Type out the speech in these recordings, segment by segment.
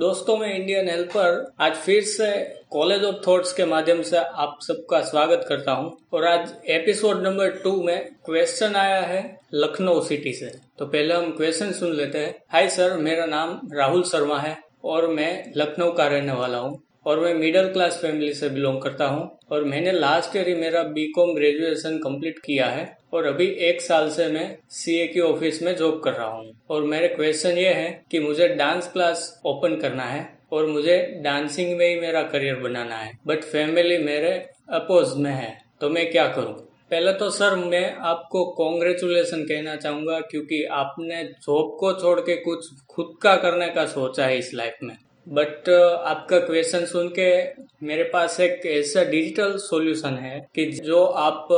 दोस्तों, में Indian helper आज फिर से कॉलेज ऑफ़ थॉट्स के माध्यम से आप सबका स्वागत करता हूँ। और आज एपिसोड नंबर टू में क्वेश्चन आया है लखनऊ सिटी से। तो पहले हम क्वेश्चन सुन लेते हैं। हाय सर मेरा नाम राहुल शर्मा है और मैं लखनऊ का रहने वाला हूँ। और मैं मिडिल क्लास फैमिली से बिलोंग करता हूँ। और मैंने लास्ट ईयर ही मेरा बीकॉम ग्रेजुएशन कंप्लीट किया है। और अभी एक साल से मैं सीए की ऑफ़िस में जॉब कर रहा हूँ। और मेरे क्वेश्चन ये है कि मुझे डांस क्लास ओपन करना है और मुझे डांसिंग में ही मेरा करियर बनाना है। बट फैमिली मेरे अपोज में है। तो मैं क्या करूँ? पहले तो सर मैं आपको कॉन्ग्रेचुलेसन कहना चाहूँगा क्योंकि आपने जॉब को छोड़ के कुछ खुद का करने का सोचा है इस लाइफ में। बट आपका क्वेश्चन सुन के मेरे पास एक ऐसा डिजिटल सॉल्यूशन है कि जो आप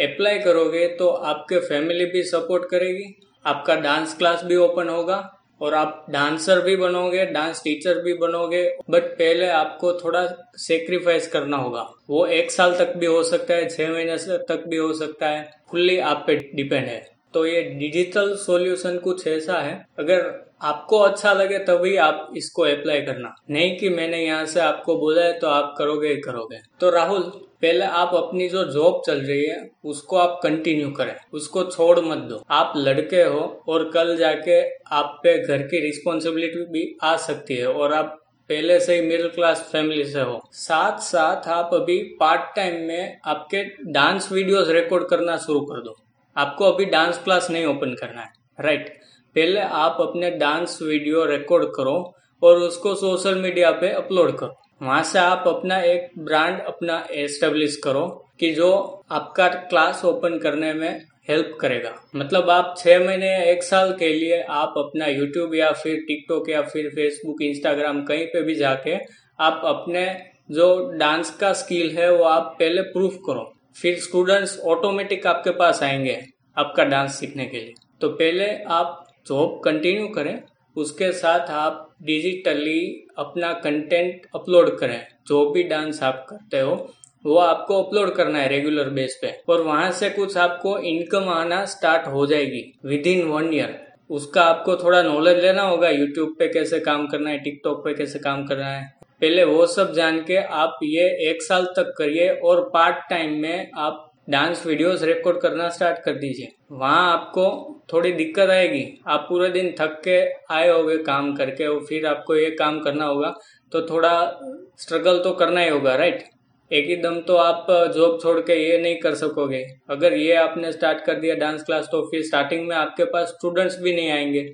अप्लाई करोगे तो आपके फैमिली भी सपोर्ट करेगी, आपका डांस क्लास भी ओपन होगा और आप डांसर भी बनोगे डांस टीचर भी बनोगे बट पहले आपको थोड़ा सेक्रीफाइस करना होगा। वो एक साल तक भी हो सकता है, छह महीने तक भी हो सकता है फुल्ली आप पे डिपेंड है। तो ये डिजिटल सॉल्यूशन कुछ ऐसा है। अगर आपको अच्छा लगे तभी आप इसको अप्लाई करना। नहीं कि मैंने यहाँ से आपको बोला है तो आप करोगे ही करोगे। तो राहुल, पहले आप अपनी जो जॉब चल रही है, उसको आप कंटिन्यू करें। उसको छोड़ मत दो। आप लड़के हो और कल जाके आप पे घर की रिस्पॉन्सिबिलिटी भी आ सकती है और आप पहले से ही मिडिल क्लास फैमिली से हो। साथ साथ आप अभी पार्ट टाइम में आपके डांस वीडियोस रिकॉर्ड करना शुरू कर दो। आपको अभी डांस क्लास नहीं ओपन करना है राइट पहले आप अपने डांस वीडियो रिकॉर्ड करो और उसको सोशल मीडिया पे अपलोड करो। वहाँ से आप अपना एक ब्रांड अपना एस्टेब्लिश करो कि जो आपका क्लास ओपन करने में हेल्प करेगा। मतलब आप छह महीने या एक साल के लिए आप अपना यूट्यूब या फिर टिकटॉक या फिर फेसबुक इंस्टाग्राम कहीं पे भी जाके आप अपने जो डांस का स्किल है वो आप पहले प्रूफ करो। फिर स्टूडेंट्स ऑटोमेटिक आपके पास आएँगे आपका डांस सीखने के लिए। तो पहले आप जॉब कंटिन्यू करें, उसके साथ आप डिजिटली अपना कंटेंट अपलोड करें। जो भी डांस आप करते हो, वो आपको अपलोड करना है रेगुलर बेस पे। और वहाँ से कुछ आपको इनकम आना स्टार्ट हो जाएगी विद इन वन ईयर उसका आपको थोड़ा नॉलेज लेना होगा यूट्यूब पे कैसे काम करना है टिकटॉक पे कैसे काम करना है। पहले वो सब जान के आप ये एक साल तक करिए और पार्ट टाइम में आप डांस वीडियोस रिकॉर्ड करना स्टार्ट कर दीजिए। वहाँ आपको थोड़ी दिक्कत आएगी। आप पूरे दिन थक के आए होगे काम करके और फिर आपको ये काम करना होगा तो थोड़ा स्ट्रगल तो करना ही होगा राइट एक ही दम तो आप जॉब छोड़ के ये नहीं कर सकोगे। अगर ये आपने स्टार्ट कर दिया डांस क्लास तो फिर स्टार्टिंग में आपके पास स्टूडेंट्स भी नहीं आएँगे।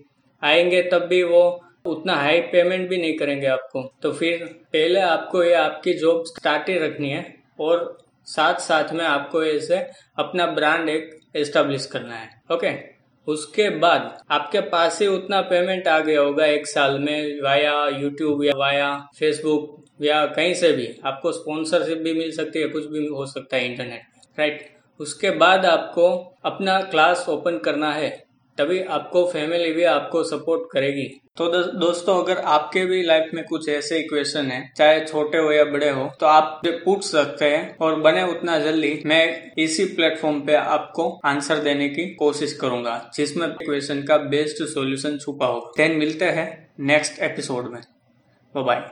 आएँगे तब भी वो उतना हाई पेमेंट भी नहीं करेंगे आपको। तो फिर पहले आपको ये आपकी जॉब स्टार्ट ही रखनी है और साथ साथ में आपको ऐसे अपना ब्रांड एक एस्टेब्लिश करना है। ओके उसके बाद आपके पास ही उतना पेमेंट आ गया होगा एक साल में वाया यूट्यूब या वाया फेसबुक या कहीं से भी। आपको स्पॉन्सरशिप भी मिल सकती है, कुछ भी हो सकता है इंटरनेट राइट उसके बाद आपको अपना क्लास ओपन करना है। तभी आपको फैमिली भी आपको सपोर्ट करेगी। तो दोस्तों, अगर आपके भी लाइफ में कुछ ऐसे इक्वेशन है, चाहे छोटे हो या बड़े हो तो आप पूछ सकते हैं और बने उतना जल्दी मैं इसी प्लेटफॉर्म पे आपको आंसर देने की कोशिश करूँगा, जिसमें इक्वेशन का बेस्ट सॉल्यूशन छुपा होगा। देन मिलते हैं नेक्स्ट एपिसोड में। बाय